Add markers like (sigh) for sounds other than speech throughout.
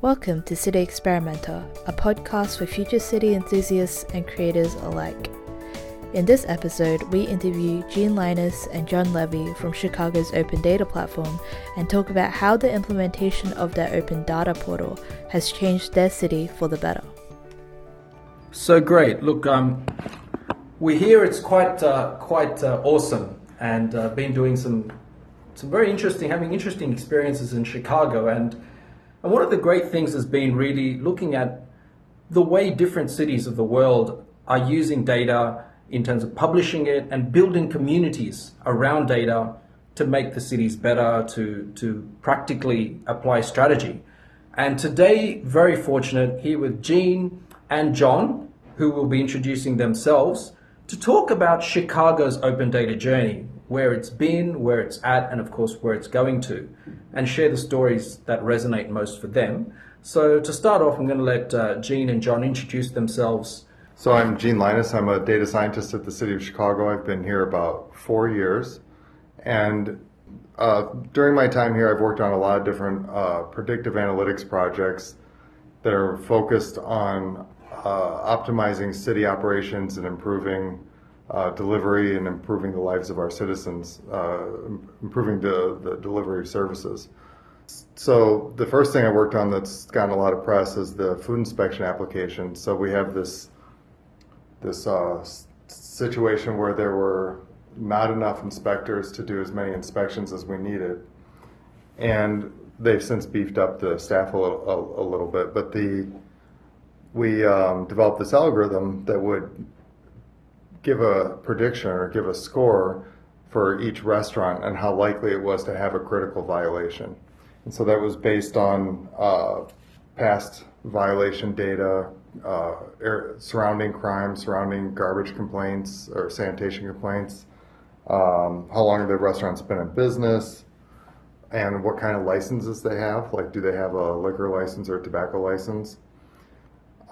Welcome to City Experimenter, a podcast for future city enthusiasts and creators alike. In this episode, we interview Gene Leynes and John Levy from Chicago's Open Data Platform and talk about how the implementation of their open data portal has changed their city for the better. So great! Look, um, we're here. It's quite uh, quite uh, awesome, and uh, been doing some some very interesting, having interesting experiences in Chicago, and and one of the great things has been really looking at the way different cities of the world are using data in terms of publishing it and building communities around data to make the cities better, to, to practically apply strategy. And today, very fortunate here with Gene and John, who will be introducing themselves to talk about Chicago's open data journey, where it's been, where it's at, and of course, where it's going to, and share the stories that resonate most for them. So, to start off, I'm going to let uh, Gene and John introduce themselves so I'm Gene Leynes. I'm a data scientist at the City of Chicago. I've been here about four years. And uh, during my time here, I've worked on a lot of different uh, predictive analytics projects that are focused on uh, optimizing city operations and improving uh, delivery and improving the lives of our citizens, uh, improving the, the delivery of services. So the first thing I worked on that's gotten a lot of press is the food inspection application. So we have this this uh, situation where there were not enough inspectors to do as many inspections as we needed. And they've since beefed up the staff a little, a, a little bit, but the we um, developed this algorithm that would give a prediction or give a score for each restaurant and how likely it was to have a critical violation. And so that was based on uh, past violation data, uh, air, surrounding crime, surrounding garbage complaints or sanitation complaints, um, how long the restaurant's been in business, and what kind of licenses they have. Like, do they have a liquor license or a tobacco license?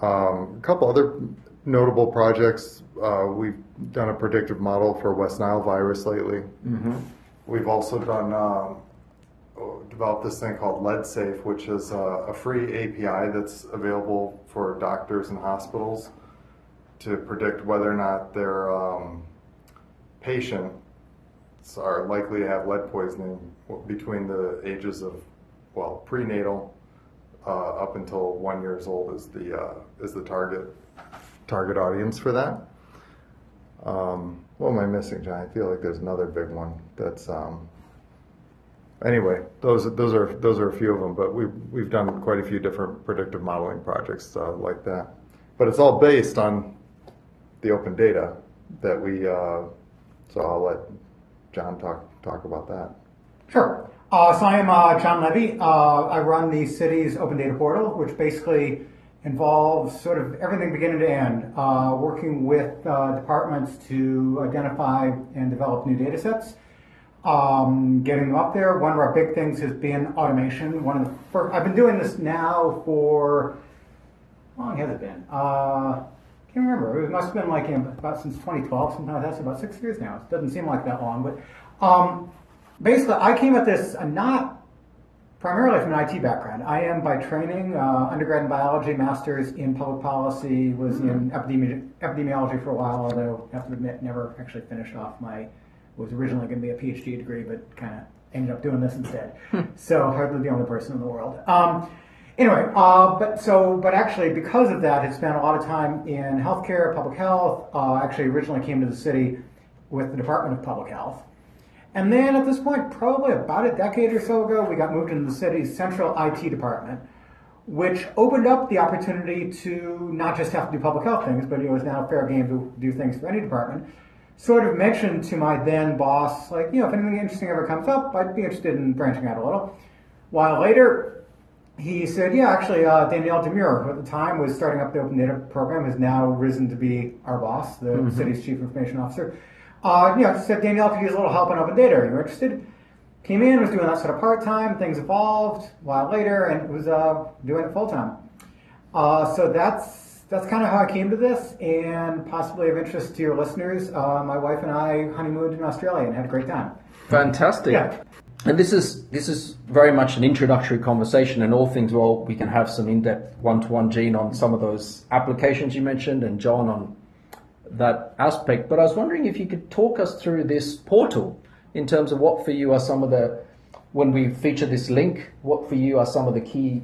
Um, a couple other notable projects. Uh, we've done a predictive model for West Nile virus lately. Mm-hmm. We've also done um, developed this thing called LeadSafe, which is a, a, free API that's available for doctors and hospitals to predict whether or not their um, patients are likely to have lead poisoning between the ages of, well, prenatal uh, up until one years old is the uh, is the target target audience for that. Um, what am I missing, John? I feel like there's another big one that's um, anyway, those those are those are a few of them, but we've we've done quite a few different predictive modeling projects uh, like that. But it's all based on the open data that we. Uh, so I'll let John talk talk about that. Sure. Uh, so I am uh, John Levy. Uh, I run the city's open data portal, which basically involves sort of everything beginning to end, uh, working with departments to identify and develop new data sets um, getting them up there. One of our big things has been automation. One of the first, I've been doing this now for how long has it been? Uh, can't remember. It must have been like about since 2012, something like about six years now. It doesn't seem like that long, but um, basically, I came at this uh, not primarily from an IT background. I am by training uh, undergrad in biology, master's in public policy, was mm-hmm. in epidemi- epidemiology for a while, although I have to admit, never actually finished off my was originally going to be a PhD degree, but kind of ended up doing this instead. (laughs) Hmm. so hardly the only person in the world. Um, anyway, uh, but so, but actually, because of that, had spent a lot of time in healthcare, public health. Uh, actually, originally came to the city with the Department of Public Health. And then at this point, probably about a decade or so ago, we got moved into the city's central IT department, which opened up the opportunity to not just have to do public health things, but it was now fair game to do things for any department sort of mentioned to my then boss, like, you know, if anything interesting ever comes up, I'd be interested in branching out a little. While later, he said, yeah, actually, uh, Danielle DuMerer, who at the time was starting up the Open Data program, has now risen to be our boss, the mm-hmm. city's chief information officer. Uh, you know, said Danielle could use a little help in Open Data. Are you interested? Came in, was doing that sort of part time. Things evolved a while later, and it was uh, doing it full time. Uh, so that's that's kind of how I came to this, and possibly of interest to your listeners. Uh, my wife and I honeymooned in Australia and had a great time. Fantastic. Yeah. and this is this is very much an introductory conversation, and all things well, we can have some in-depth one-to-one Gene on some of those applications you mentioned, and John on that aspect. But I was wondering if you could talk us through this portal in terms of what for you are some of the when we feature this link, what for you are some of the key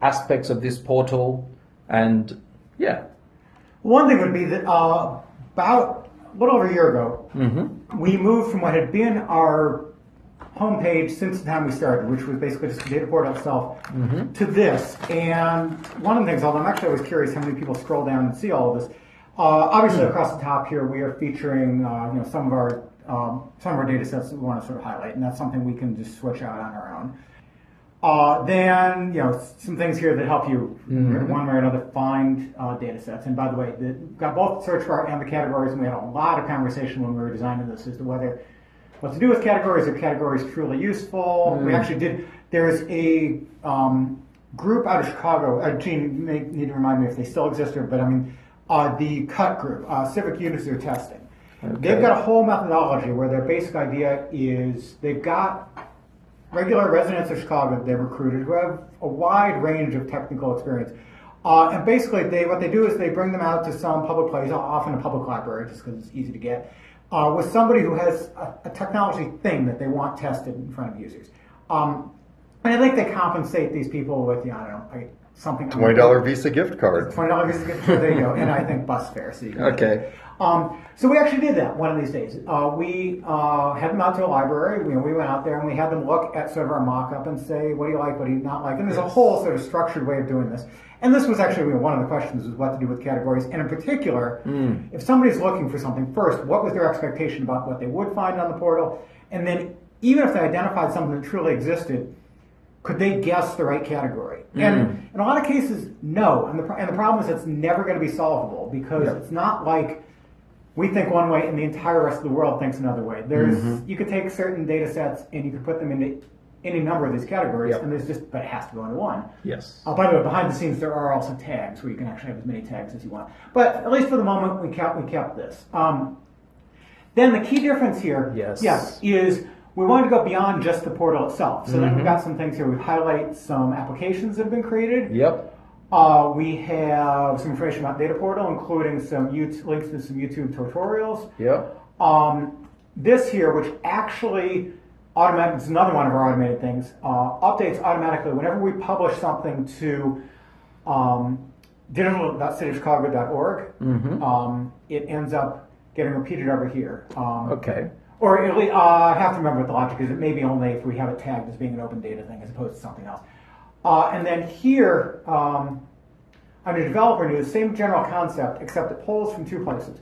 aspects of this portal, and yeah, One thing would be that uh, about a little over a year ago, Mm-hmm. we moved from what had been our homepage since the time we started, which was basically just the data portal itself, Mm-hmm. to this. And one of the things, although I'm actually always curious how many people scroll down and see all of this. Uh, obviously, across the top here, we are featuring uh, you know some of our um, some of our data sets that we want to sort of highlight, and that's something we can just switch out on our own. Uh, then, you know, some things here that help you, one way or another, find uh, data sets. And by the way, the, got both search bar and the categories, and we had a lot of conversation when we were designing this as to whether what to do with categories. Are categories truly useful? We actually did. There's a um, group out of Chicago. Uh, Gene, you may need to remind me if they still exist here, but I mean, uh, the CUT group, uh, Civic User Testing. They've got a whole methodology where their basic idea is they've got regular residents of Chicago that they've recruited who have a wide range of technical experience. Uh, and basically, they what they do is they bring them out to some public place, often a public library, just because it's easy to get, uh, with somebody who has a, a technology thing that they want tested in front of users. Um, and I think they compensate these people with, you know, I don't know, like something. Twenty dollar Visa gift card. Twenty dollars Visa gift card. There you go. (laughs) And I think bus fare. So you can Okay. Um, so we actually did that one of these days. Uh, we uh, had them out to a library. We, we went out there and we had them look at sort of our mock-up and say, what do you like, what do you not like? And there's a whole sort of structured way of doing this. And this was actually you know, one of the questions was what to do with categories. And in particular, if somebody's looking for something first, what was their expectation about what they would find on the portal? And then even if they identified something that truly existed, could they guess the right category? And in a lot of cases, no. And the, and the problem is it's never going to be solvable because it's not like we think one way and the entire rest of the world thinks another way. There's you could take certain data sets and you could put them into any number of these categories, Yep. and there's just but it has to go into one. yes, Uh, by the way, behind the scenes there are also tags where you can actually have as many tags as you want. But at least for the moment, we kept we kept this. Um, then the key difference here, Yes. yes, is we wanted to go beyond just the portal itself. So Mm-hmm. then we've got some things here. We highlight some applications that have been created. yep, Uh, we have some information about Data Portal, including some YouTube, links to some YouTube tutorials. yep, Um, this here, which actually automatic, it's another one of our automated things, uh, updates automatically whenever we publish something to um, digital.cityofchicago.org. Um, it ends up getting repeated over here. Um, okay, or at least, uh, I have to remember what the logic is. It may be only if we have it tagged as being an open data thing as opposed to something else. Uh, and then here, um, under developer news, same general concept, except it pulls from two places.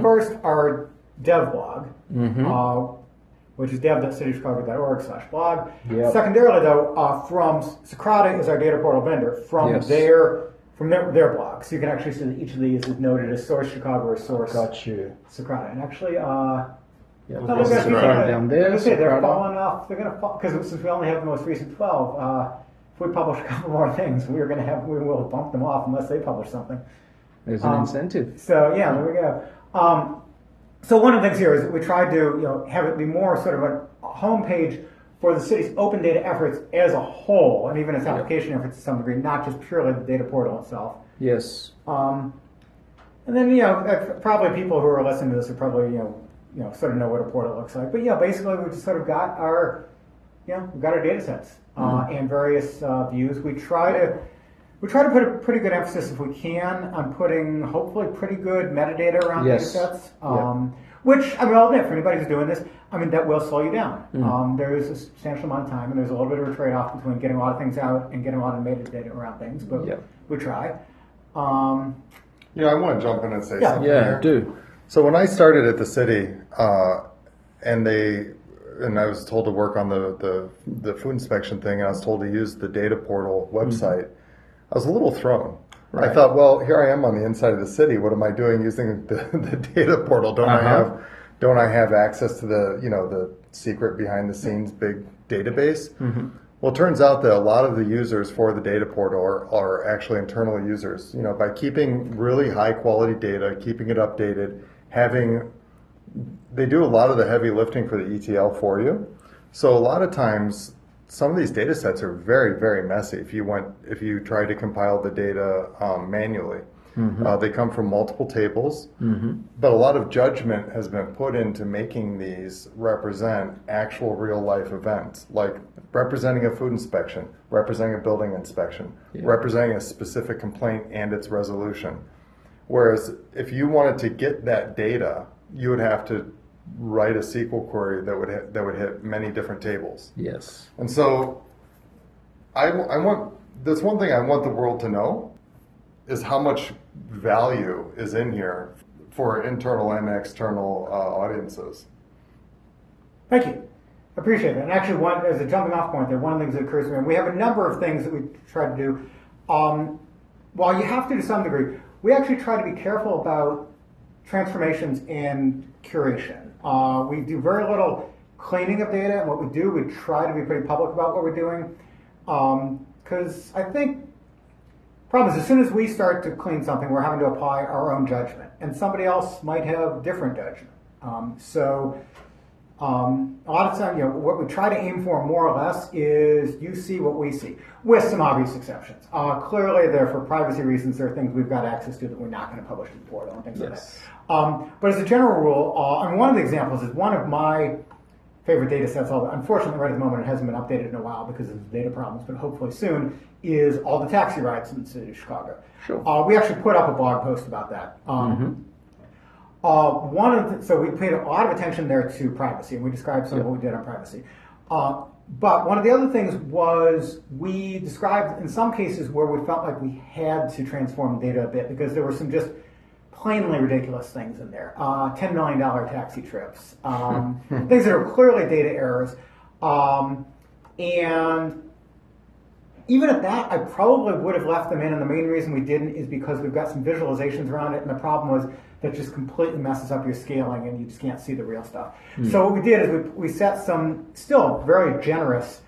First, our dev blog, uh, which is dev.cityofchicago.org slash blog. Yep. Secondarily, though, uh, from Socrata is our data portal vendor, from Yes. their from their, their blog. So you can actually see that each of these is noted as source Chicago or source got you. Socrata. And actually, uh, Yeah, no, What's they're the gonna, Socrata down I there, was gonna say they're Socrata. falling off. They're gonna fall because since we only have the most recent twelve. Uh, if we publish a couple (laughs) more things, we're gonna have we will bump them off unless they publish something. There's an Um, incentive. So yeah, there we go. Um, so one of the things here is that we tried to you know have it be more sort of a homepage for the city's open data efforts as a whole, and even its application efforts to some degree, not just purely the data portal itself. Yes, Um, and then you know uh, probably people who are listening to this are probably you know you know sort of know what a portal looks like. But yeah, basically we just sort of got our you know we've got our data sets uh, and various uh, views. We try to we try to put a pretty good emphasis if we can on putting hopefully pretty good metadata around Yes. data sets. Yeah. Um, Which I mean, I'll admit, for anybody who's doing this, I mean that will slow you down. Um, there is a substantial amount of time, and there's a little bit of a trade-off between getting a lot of things out and getting a lot of metadata around things. But Yeah. we try. Um, Yeah, I want to jump in and say Yeah. something yeah, here. do. So when I started at the city, uh, and they, and I was told to work on the, the the food inspection thing, and I was told to use the data portal website. I was a little thrown. I Mm-hmm. Thought, well, here I am on the inside of the city. What am I doing using the, the data portal? Don't I Uh-huh. have don't I have access to the you know the secret behind the scenes big database? Mm-hmm. Well, it turns out that a lot of the users for the data portal are, are actually internal users. You know, by keeping really high quality data, keeping it updated, having they do a lot of the heavy lifting for the ETL for you. So a lot of times, some of these data sets are very, very messy. If you went, if you try to compile the data um, manually, uh, they come from multiple tables. But a lot of judgment has been put into making these represent actual real life events, like representing a food inspection, representing a building inspection, representing a specific complaint and its resolution. Whereas if you wanted to get that data, you would have to write a SQL query that would hit, that would hit many different tables. Yes. And so, I, I want that's one thing I want the world to know is how much value is in here for internal and external uh, audiences. Thank you. Appreciate it. And actually, one as a jumping off point there, one of the things that occurs to me, and we have a number of things that we try to do. Um, while you have to to some degree, we actually try to be careful about transformations and curation. Uh, we do very little cleaning of data, and what we do, we try to be pretty public about what we're doing. Because I think problem is as soon as we start to clean something, we're having to apply our own judgment, and somebody else might have different judgment. Um, so um, a lot of time, you know, what we try to aim for more or less is you see what we see, with some obvious exceptions. Uh, clearly, there for privacy reasons, there are things we've got access to that we're not going to publish to the portal and things like that. Um, but as a general rule, uh, and one of the examples is one of my favorite data sets, although unfortunately right at the moment it hasn't been updated in a while because of data problems, but hopefully soon, is all the taxi rides in the city of Chicago. Sure. Uh, we actually put up a blog post about that. Um, uh, one of the, so we paid a lot of attention there to privacy, and we described some of what we did on privacy. Uh, but one of the other things was we described in some cases where we felt like we had to transform data a bit because there were some just plainly ridiculous things in there. Uh, $10 million taxi trips, um, (laughs) things that are clearly data errors. Um, and even at that, I probably would have left them in, and the main reason we didn't is because we've got some visualizations around it, and the problem was that just completely messes up your scaling, and you just can't see the real stuff. So what we did is we, we set some still very generous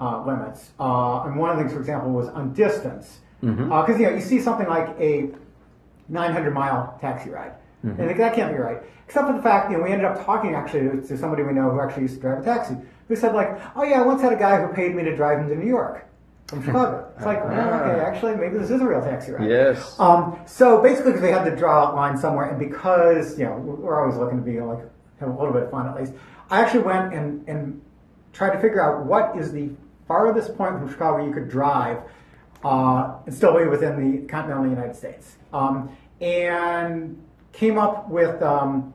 uh, limits, uh, and one of the things, for example, was on distance, because you know you see something like a 900 mile taxi ride. And I think that can't be right. Except for the fact, you know, we ended up talking actually to, to somebody we know who actually used to drive a taxi, who said like, oh yeah, I once had a guy who paid me to drive him to New York from Chicago. It's like, well, okay, actually, maybe this is a real taxi ride. Yes. Um, so basically, because they had to draw a line somewhere, and because you know we're always looking to be like have a little bit of fun at least, I actually went and and tried to figure out what is the farthest point from Chicago you could drive uh, and still be within the continental United States, um, and came up with. Um,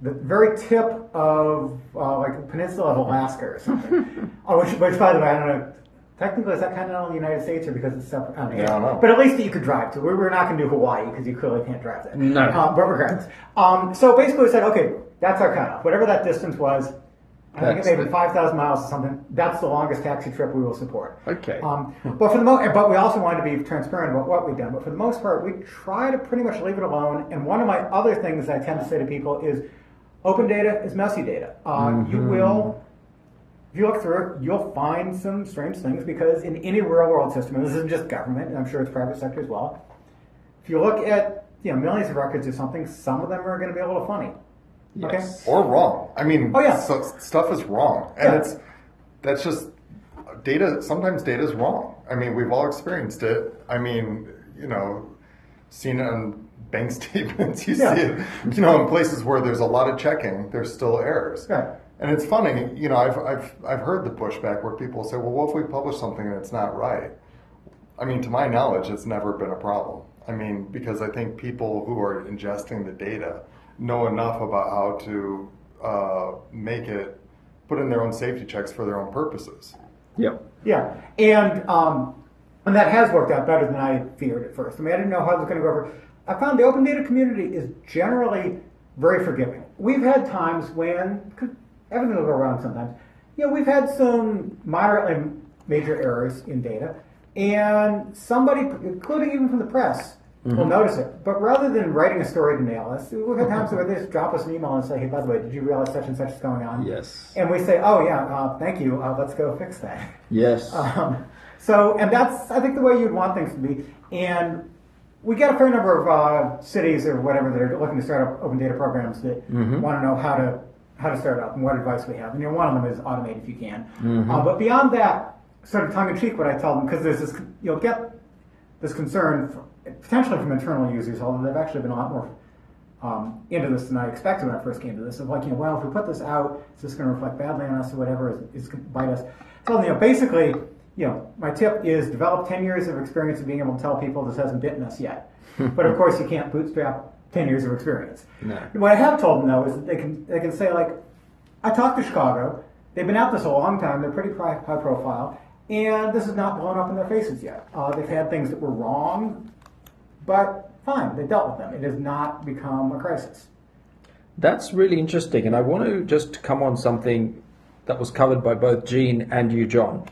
the very tip of uh, like the peninsula of Alaska or something. oh, (laughs) which, which, by the way, I don't know. Technically, is that kind continental in the United States or because it's separate? I don't know. Yeah, I don't know. But at least that you could drive to. We we're not going to do Hawaii because you clearly can't drive there. No. Um, but regardless. Um, so basically, we said, okay, that's our cutoff. Whatever that distance was, I think it may be the- 5,000 miles or something. That's the longest taxi trip we will support. Okay. Um, but for the mo- but we also wanted to be transparent about what we've done. But for the most part, we try to pretty much leave it alone. And one of my other things I tend to say to people is, open data is messy data. Uh, You will, if you look through it, you'll find some strange things because in any real world system, and this isn't just government, and I'm sure it's private sector as well. If you look at you know millions of records or something, some of them are going to be a little funny. Yes. Or wrong. I mean, Oh, yeah. so, stuff is wrong, and Yeah. it's that's just data. Sometimes data is wrong. I mean, we've all experienced it. I mean, you know, seen it on bank (laughs) statements. You Yeah. see it, you know, in places where there's a lot of checking, there's still errors. Right. And it's funny, you know, I've, I've, I've heard the pushback where people say, well, what if we publish something and it's not right? I mean, to my knowledge, it's never been a problem. I mean, because I think people who are ingesting the data know enough about how to uh, make it, put in their own safety checks for their own purposes. Yep. Yeah, and um, and that has worked out better than I feared at first. I mean, I didn't know how it was going to go over. I found the open data community is generally very forgiving. We've had times when 'cause everything will go wrong sometimes. You know, we've had some moderately major errors in data, and somebody, including even from the press, will notice it. But rather than writing a story to nail us, we've had times where they just drop us an email and say, "Hey, by the way, did you realize such and such is going on?" Yes. And we say, "Oh yeah, uh, thank you. Uh, let's go fix that." Yes. (laughs) Um, so, and that's, I think, the way you'd want things to be. And we get a fair number of uh, cities or whatever that are looking to start up open data programs that want to know how to how to start up and what advice we have. And you know, one of them is automate if you can. Uh, but beyond that, sort of tongue in cheek, what I tell them because there's this, you'll get this concern from, potentially from internal users, although they've actually been a lot more um, into this than I expected when I first came to this. Of like, you know, well, if we put this out, is this going to reflect badly on us or whatever? Is, is going to bite us? So, you know, basically, you know, my tip is develop 10 years of experience of being able to tell people this hasn't bitten us yet. (laughs) but of course, you can't bootstrap 10 years of experience. No. What I have told them though is that they can they can say like, I talked to Chicago. They've been out this a long time. They're pretty high profile, and this is not blown up in their faces yet. Uh, they've had things that were wrong, but fine, they dealt with them. It has not become a crisis. That's really interesting, and I want to just come on something that was covered by both Gene and you, John.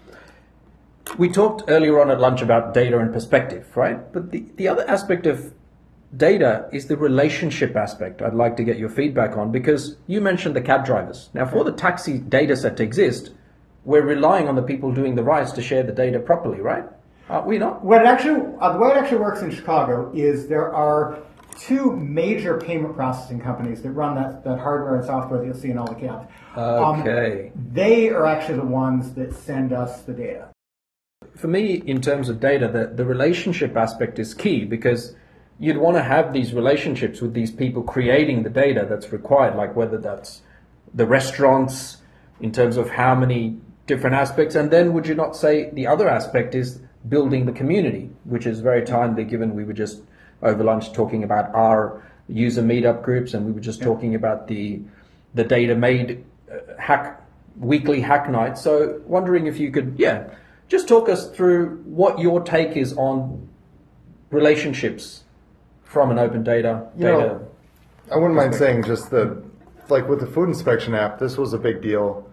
We talked earlier on at lunch about data and perspective, right? But the, the other aspect of data is the relationship aspect I'd like to get your feedback on because you mentioned the cab drivers. Now, for the taxi data set to exist, we're relying on the people doing the rides to share the data properly, right? Are we not? What it actually, uh, the way it actually works in Chicago is there are two major payment processing companies that run that, that hardware and software that you'll see in all the cabs. Um, Okay. they are actually the ones that send us the data. for me, in terms of data, the, the relationship aspect is key because you'd want to have these relationships with these people creating the data that's required, like whether that's the restaurants in terms of how many different aspects. And then would you not say the other aspect is building the community, which is very timely given we were just over lunch talking about our user meetup groups and we were just talking about the the DataMade uh, hack weekly hack night. So wondering if you could, yeah, just talk us through what your take is on relationships from an open data You data. know, I wouldn't mind saying just that, like with the food inspection app, this was a big deal.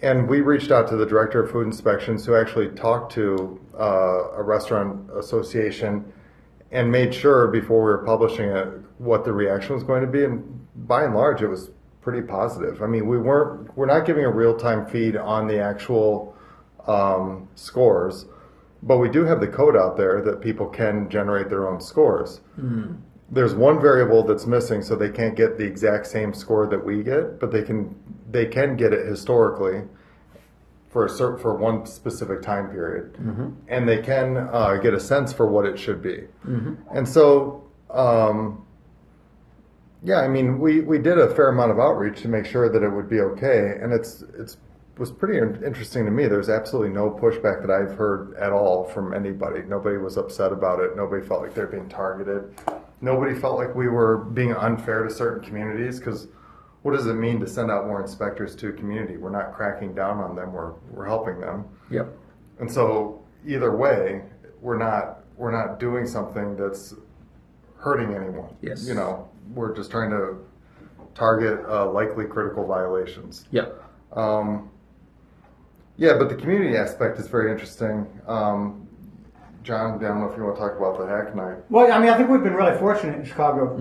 And we reached out to the director of food inspections who actually talked to uh, a restaurant association and made sure before we were publishing it what the reaction was going to be. And by and large, it was pretty positive. I mean, we weren't, we're not giving a real time feed on the actual um, scores, but we do have the code out there that people can generate their own scores. There's one variable that's missing, so they can't get the exact same score that we get, but they can they can get it historically for a certain for one specific time period, and they can uh, get a sense for what it should be. And so, um, yeah, I mean, we we did a fair amount of outreach to make sure that it would be okay, and it's it's was pretty interesting to me. There's absolutely no pushback that I've heard at all from anybody. Nobody was upset about it. Nobody felt like they're being targeted. Nobody felt like we were being unfair to certain communities because what does it mean to send out more inspectors to a community? We're not cracking down on them. We're we're helping them. Yep. And so either way, we're not we're not doing something that's hurting anyone. Yes. You know, we're just trying to target uh, likely critical violations. Yep. Um, yeah, but the community aspect is very interesting. Um, John, I don't know if you want to talk about the hack night. Well, I mean, I think we've been really fortunate in Chicago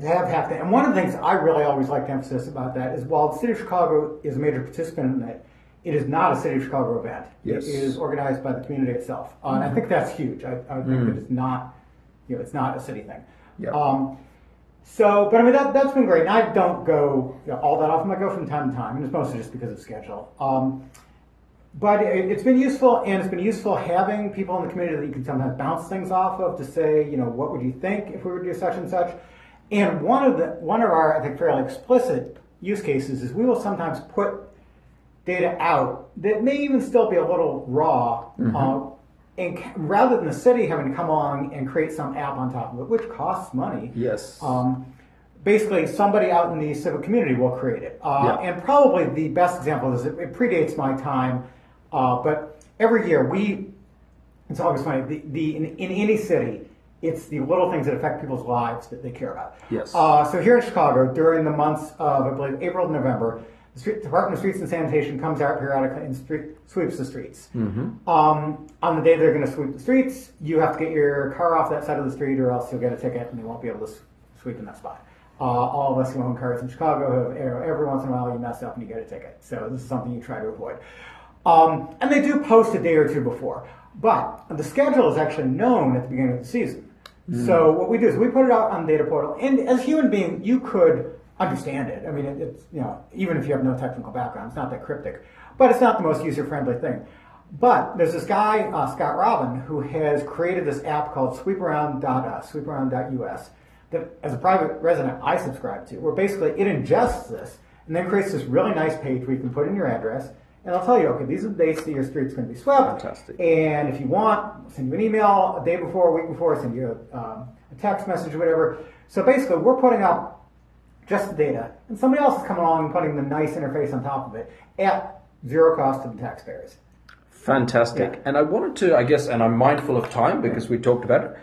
to have half that. And one of the things I really always like to emphasize about that is while the city of Chicago is a major participant in that, it is not a city of Chicago event. Yes. It is organized by the community itself. Uh, And I think that's huge. I, I think that it's not, you know, it's not a city thing. Yeah. Um, so, but I mean, that, that's been great. And I don't go you know, all that often. I go from time to time, and it's mostly just because of schedule. Um, but it, it's been useful, and it's been useful having people in the community that you can sometimes bounce things off of to say, you know, what would you think if we were to do such and such. And one of the one of our, I think, fairly explicit use cases is we will sometimes put data out that may even still be a little raw. Uh, and c- rather than the city having to come along and create some app on top of it, which costs money, Yes. um, basically somebody out in the civic community will create it. Uh, Yeah. And probably the best example is it, it predates my time, uh, but every year we, it's always funny, the, the, in, in any city, it's the little things that affect people's lives that they care about. Yes. Uh, so here in Chicago, during the months of, I believe, April and November, the street, Department of Streets and Sanitation comes out periodically and street, sweeps the streets. Um, on the day they're going to sweep the streets, you have to get your car off that side of the street, or else you'll get a ticket and they won't be able to sweep in that spot. Uh, all of us who own cars in Chicago, have, every once in a while you mess up and you get a ticket. So this is something you try to avoid. Um, and they do post a day or two before, but the schedule is actually known at the beginning of the season. So what we do is we put it out on the data portal, and as a human being, you could understand it. I mean, it, it's you know, even if you have no technical background, it's not that cryptic, but it's not the most user friendly thing. But there's this guy, uh, Scott Robbin, who has created this app called sweeparound.us, sweeparound.us, that as a private resident I subscribe to, where basically it ingests this and then creates this really nice page where you can put in your address and I'll tell you, okay, these are the dates that your street's going to be swept. Fantastic. And if you want, I'll send you an email a day before, a week before, send you a, um, a text message or whatever. So basically, we're putting up just the data, and somebody else is coming along and putting the nice interface on top of it at zero cost to the taxpayers. Fantastic. Yeah. And I wanted to, I guess, and I'm mindful of time because we talked about it.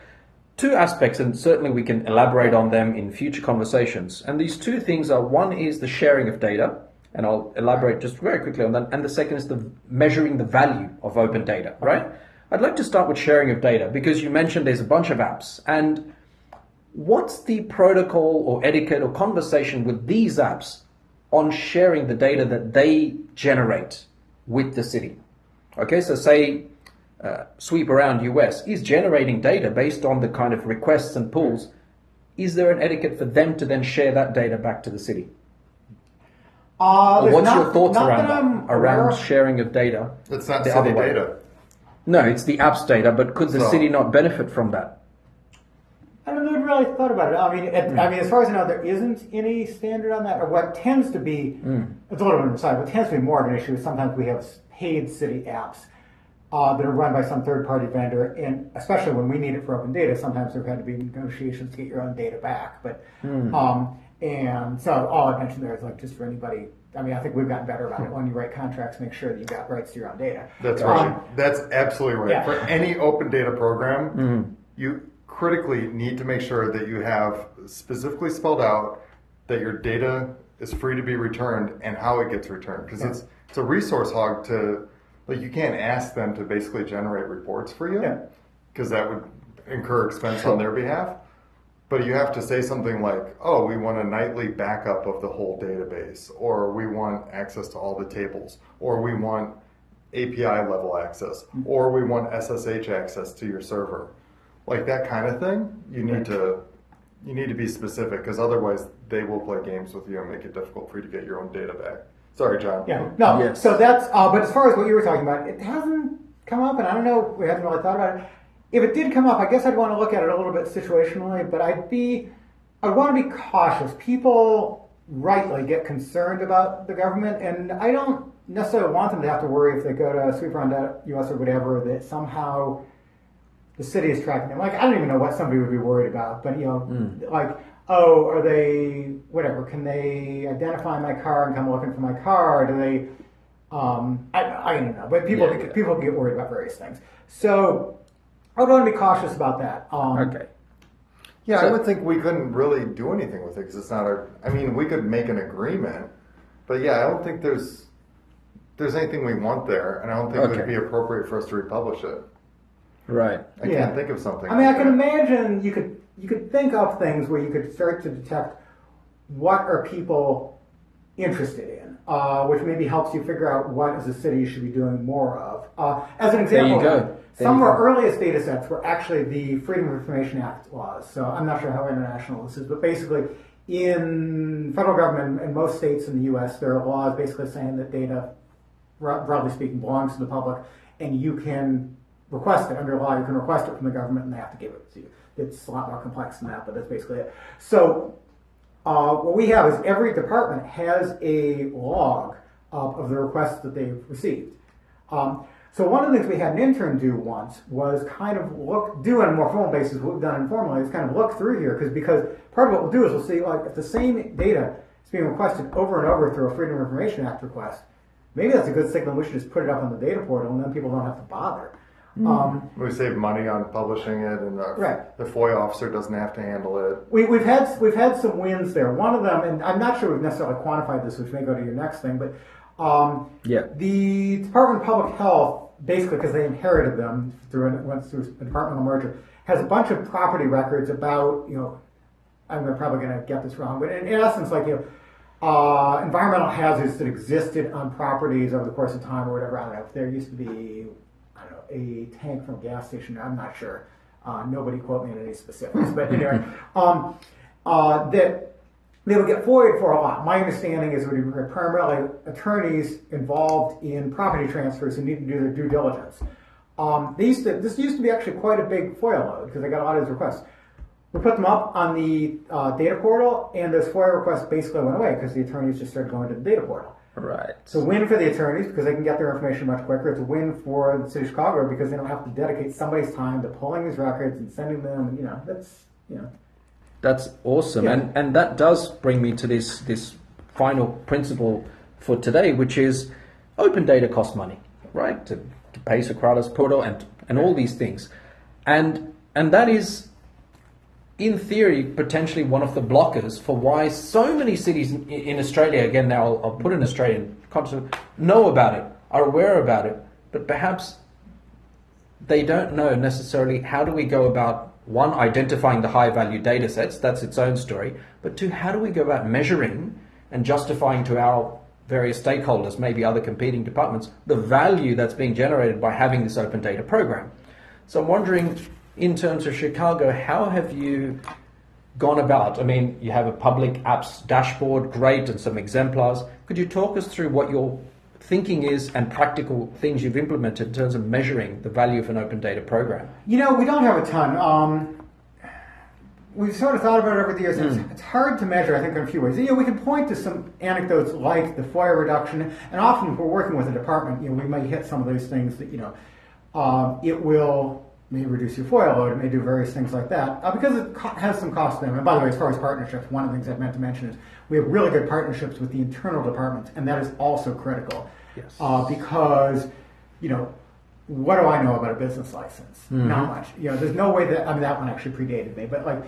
Two aspects, and certainly we can elaborate on them in future conversations. And these two things are one is the sharing of data, and I'll elaborate just very quickly on that. And the second is the measuring the value of open data, right? I'd like to start with sharing of data because you mentioned there's a bunch of apps. And what's the protocol or etiquette or conversation with these apps on sharing the data that they generate with the city? Okay, so say uh, Sweep Around US is generating data based on the kind of requests and pulls. Is there an etiquette for them to then share that data back to the city? Uh, what's not- your thoughts around that that? Aware Around sharing of data? It's not the city other data. No, it's the app's data, but could the So- city not benefit from that? I haven't even really thought about it. I mean, it, I mean, as far as I know, there isn't any standard on that. Or what tends to be, it's a little bit on the side. What tends to be more of an issue is sometimes we have paid city apps uh, that are run by some third-party vendor, and especially when we need it for open data, sometimes there have had to be negotiations to get your own data back. But um, and so all I mentioned there is like just for anybody. I mean, I think we've gotten better about it. When you write contracts, make sure that you've got rights to your own data. That's Um, right. That's absolutely right. Yeah. For any open data program, Mm-hmm. you critically need to make sure that you have specifically spelled out that your data is free to be returned and how it gets returned. Because it's it's a resource hog to like you can't ask them to basically generate reports for you Yeah. because that would incur expense on their behalf. But you have to say something like, oh, we want a nightly backup of the whole database, or we want access to all the tables, or we want API level access, or we want SSH access to your server. Like that kind of thing, you need to you need to be specific because otherwise they will play games with you and make it difficult for you to get your own data back. Sorry, John. Yeah, no. Yes. So that's. Uh, but as far as what you were talking about, it hasn't come up, and I don't know. We haven't really thought about it. If it did come up, I guess I'd want to look at it a little bit situationally. But I'd be, I'd want to be cautious. People rightly get concerned about the government, and I don't necessarily want them to have to worry if they go to sweeparound.us or whatever that somehow the city is tracking them. Like I don't even know what somebody would be worried about, but you know, like oh, are they whatever? Can they identify my car and come looking for my car? Do they? Um, I, I don't know, but people Yeah, yeah. people get worried about various things. So I would want to be cautious about that. Um, Okay. Yeah, I So- would think we couldn't really do anything with it because it's not our. I mean, we could make an agreement, but yeah, I don't think there's there's anything we want there, and I don't think it Okay. would be appropriate for us to republish it. Right. I Yeah. can't think of something. I mean, I like can that. imagine you could you could think of things where you could start to detect what are people interested in, uh, which maybe helps you figure out what as a city you should be doing more of. Uh, as an There you example, go. Some of our earliest data sets were actually the Freedom of Information Act laws. So I'm not sure how international this is, but basically, in federal government and most states in the U.S., there are laws basically saying that data broadly speaking, belongs to the public, and you can request it under law. You can request it from the government, and they have to give it to you. It's a lot more complex than that, but that's basically it. So, uh, what we have is every department has a log of, of the requests that they've received. Um, so one of the things we had an intern do once was kind of look, do on a more formal basis what we've done informally is kind of look through here because because part of what we'll do is we'll see like if the same data is being requested over and over through a Freedom of Information Act request, maybe that's a good signal. We should just put it up on the data portal and then people don't have to bother. Um, We save money on publishing it, and the, Right. the FOIA officer doesn't have to handle it. we, we've had we've had some wins there. One of them, and I'm not sure we've necessarily quantified this, which may go to your next thing, but um, Yeah. the Department of Public Health, basically because they inherited them through an, went through a departmental merger, has a bunch of property records about you know. I'm probably going to get this wrong, but in, in essence, like you know. Uh, environmental hazards that existed on properties over the course of time or whatever. I don't know. If there used to be, I don't know, a tank from a gas station. I'm not sure. Uh, nobody quote me on any specifics, but anyway, (laughs) um, uh, that they would get FOIA'd for a lot. My understanding is it would be primarily attorneys involved in property transfers who need to do their due diligence. Um, they used to, this used to be actually quite a big FOIA load because I got a lot of these requests. We put them up on the uh, data portal, and those FOIA requests basically went away because the attorneys just started going to the data portal. Right. It's a win for the attorneys because they can get their information much quicker. It's a win for the city of Chicago because they don't have to dedicate somebody's time to pulling these records and sending them. You know, that's you know. That's awesome, Yeah. and and that does bring me to this this final principle for today, which is open data costs money, right? To, to pay Socrata's portal and and all these things, and and that is, in theory, potentially one of the blockers for why so many cities in, in Australia, again now I'll, I'll put an Australian context, know about it, are aware about it, but perhaps they don't know necessarily how do we go about one identifying the high value data sets that's its own story but two how do we go about measuring and justifying to our various stakeholders maybe other competing departments the value that's being generated by having this open data program? So i'm wondering in terms of chicago how have you gone about i mean you have a public apps dashboard great and some exemplars. Could you talk us through what your thinking is and practical things you've implemented in terms of measuring the value of an open data program You know, we don't have a ton. Um, we've sort of thought about it over the years. and It's, it's hard to measure, I think, in a few ways. You know, we can point to some anecdotes like the FOIA reduction, and often if we're working with a department, you know, we might hit some of those things that, you know, um, it will may reduce your FOIA load, it may do various things like that, uh, because it co- has some cost to them. And by the way, as far as partnerships, one of the things I meant to mention is we have really good partnerships with the internal departments, and that is also critical. Yes. Uh, because, you know, what do I know about a business license? Not much. You know, there's no way that I mean that one actually predated me, but like,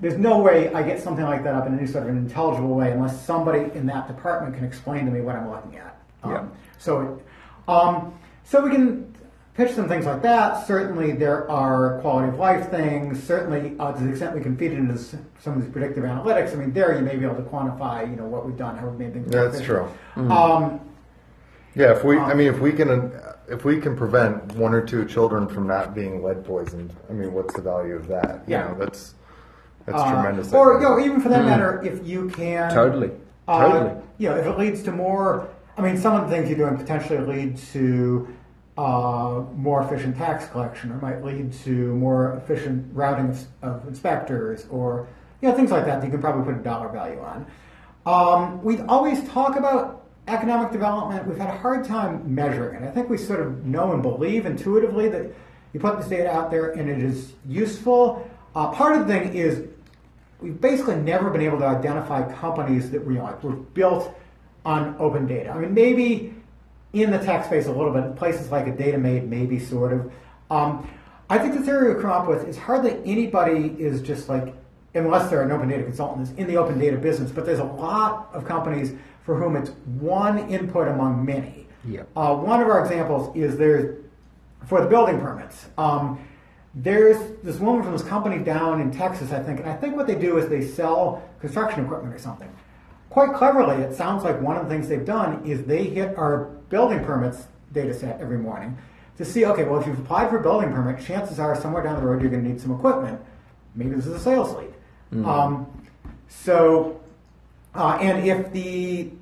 there's no way I get something like that up in any sort of an intelligible way unless somebody in that department can explain to me what I'm looking at. Um, Yeah. So, um, so we can pitch some things like that. Certainly, there are quality of life things. Certainly, uh, to the extent we can feed it into some of these predictive analytics. I mean, there you may be able to quantify, you know, what we've done, how we've made things. more That's efficient. true. Um, Yeah, if we, I Um, mean, if we can, if we can prevent one or two children from not being lead poisoned, I mean, what's the value of that? You Yeah. know, that's that's uh, tremendous. Or, you know, even for that matter, if you can totally Uh, totally you know, if it leads to more, I mean, some of the things you're doing potentially lead to uh, more efficient tax collection, or might lead to more efficient routing of, of inspectors, or you know, things like that. that You can probably put a dollar value on. Um, we always talk about economic development. We've had a hard time measuring it. I think we sort of know and believe intuitively that you put this data out there and it is useful. Uh, part of the thing is we've basically never been able to identify companies that we like. We're built on open data. I mean, maybe in the tech space a little bit, places like a DataMade, maybe sort of. Um, I think the theory we come up with is hardly anybody is just like, unless they're an open data consultant, is in the open data business. But there's a lot of companies for whom it's one input among many. Yeah. Uh, one of our examples is there's for the building permits. Um, there's this woman from this company down in Texas, I think, and I think what they do is they sell construction equipment or something. Quite cleverly, it sounds like one of the things they've done is they hit our building permits data set every morning to see, okay, well, if you've applied for a building permit, chances are somewhere down the road you're going to need some equipment. Maybe this is a sales lead. Um, so, uh, and if the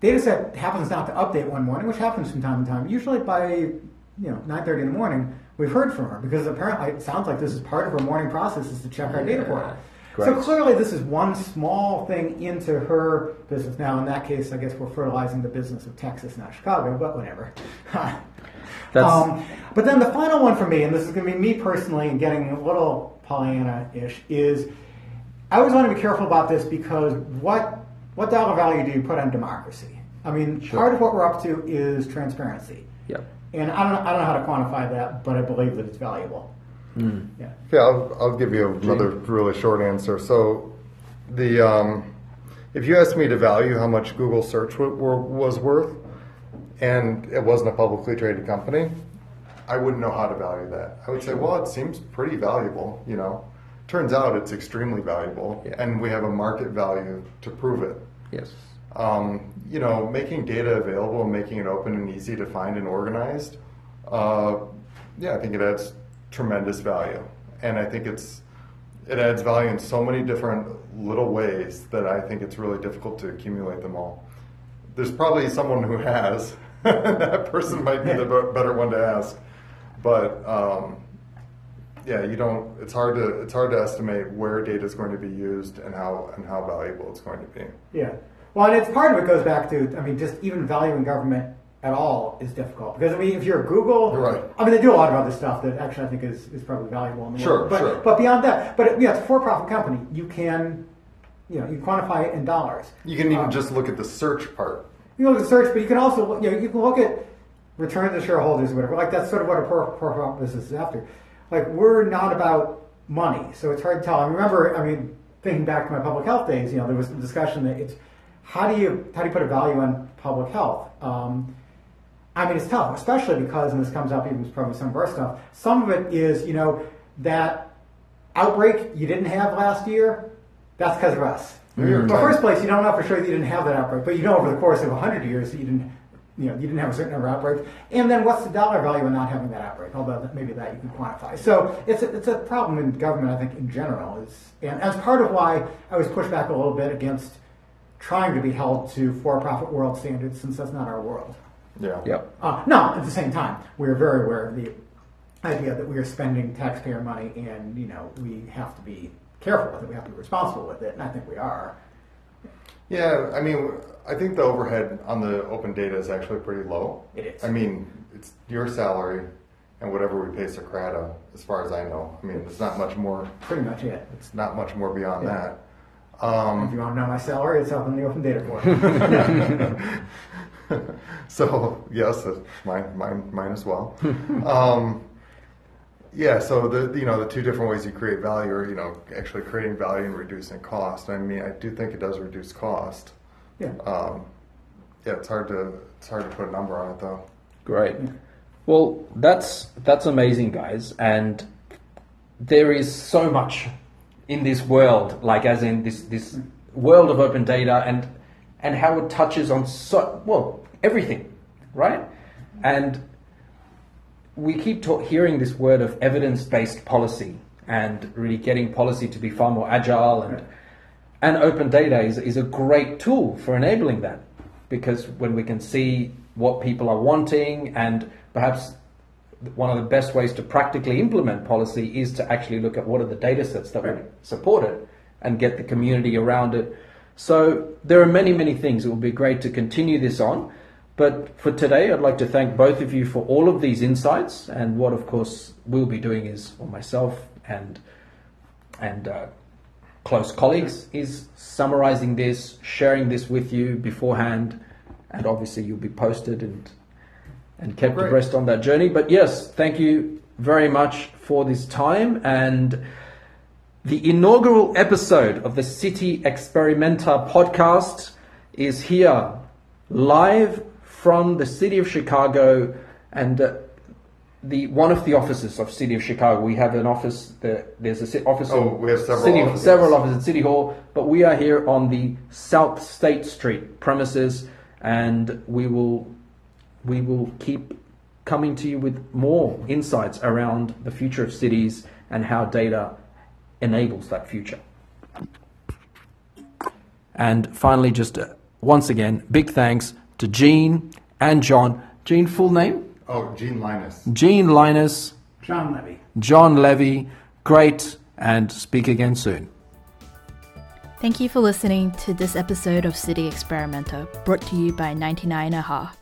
data set happens not to update one morning, which happens from time to time, usually by you know 9:30 in the morning, we've heard from her because apparently it sounds like this is part of her morning process is to check our data portal. So clearly, this is one small thing into her business. Now, in that case, I guess we're fertilizing the business of Texas, not Chicago, but whatever. (laughs) That's- um, but then the final one for me, and this is going to be me personally and getting a little Pollyanna-ish, is I always want to be careful about this because what what dollar value do you put on democracy? I mean, part of what we're up to is transparency, yeah and I don't I don't know how to quantify that, but I believe that it's valuable. Yeah. Yeah, I'll, I'll give you another really short answer. So, the um, if you asked me to value how much Google search w- were, was worth, and it wasn't a publicly traded company, I wouldn't know how to value that. I would say, well, it seems pretty valuable. You know, turns out it's extremely valuable, Yeah. and we have a market value to prove it. yes um, you know, making data available and making it open and easy to find and organized, uh, yeah, I think it adds tremendous value. And I think it's it adds value in so many different little ways that I think it's really difficult to accumulate them all. There's probably someone who has. (laughs) that person might be the better one to ask, but um, yeah, you don't. It's hard to it's hard to estimate where data is going to be used and how and how valuable it's going to be. Yeah. Well, and it's part of it goes back to, I mean, just even valuing government at all is difficult because I mean, if you're Google, Right. I mean, they do a lot of other stuff that actually I think is, is probably valuable in the Sure, world. But, sure. but beyond that, but yeah, it's a for-profit company. You can, you know, you quantify it in dollars. You can even Um, just look at the search part. you can look at search, but you can also you know you can look at return to shareholders or whatever. Like that's sort of what a for profit business is after. Like we're not about money, so it's hard to tell. I remember, I mean, thinking back to my public health days, you know, there was a discussion that it's how do you how do you put a value on public health? Um, I mean, it's tough, especially because, and this comes up even from some of our stuff. Some of it is, you know, that outbreak you didn't have last year. That's because of us. Mm-hmm. Over In the first place, you don't know for sure that you didn't have that outbreak, but you know over the course of hundred years that you didn't, you know, you didn't have a certain number of outbreaks. And then what's the dollar value of not having that outbreak? Although maybe that you can quantify. So it's a, it's a problem in government, I think, in general. Is and as part of why I was pushed back a little bit against trying to be held to for-profit world standards, since that's not our world. Yeah. Yep. Uh, no, at the same time, we're very aware of the idea that we are spending taxpayer money, and you know we have to be careful with it. We have to be responsible with it, and I think we are. Yeah, I mean, I think the overhead on the open data is actually pretty low. It is. I mean, it's your salary and whatever we pay Socrata, as far as I know. I mean, it's not much more. Pretty much it. It's not much more beyond Yeah. that. If Um, you want to know my salary, it's up in the open data board. (laughs) (laughs) (laughs) so yes, uh, mine, mine, mine as well. um, yeah. So the you know the two different ways you create value are you know actually creating value and reducing cost. I mean, I do think it does reduce cost. yeah. Um, yeah, it's hard to it's hard to put a number on it though. Great. Well, that's that's amazing, guys, and there is so much in this world, like as in this this world of open data, and and how it touches on so well everything, right? And we keep ta- hearing this word of evidence-based policy, and really getting policy to be far more agile and and open data is, is a great tool for enabling that because when we can see what people are wanting and perhaps one of the best ways to practically implement policy is to actually look at what are the data sets that would support it and get the community around it. So there are many, many things. It will be great to continue this on. But for today, I'd like to thank both of you for all of these insights. And what, of course, we'll be doing is, or myself and and uh, close colleagues, is summarizing this, sharing this with you beforehand, and obviously you'll be posted and and kept Great. abreast on that journey. But yes, thank you very much for this time and the inaugural episode of the City Experimenta podcast is here live from the city of Chicago and uh, the one of the offices of City of Chicago. We have an office. There, there's a office. Oh, we have several city, offices. several offices at City Hall, but we are here on the South State Street premises, and we will we will keep coming to you with more insights around the future of cities and how data enables that future. And finally, just uh, once again, big thanks to Gene and John. Gene, full name? Oh, Gene Leynes. Gene Leynes, John Levy. John Levy. Great, and speak again soon. Thank you for listening to this episode of City Experimenter, brought to you by 99 AHA.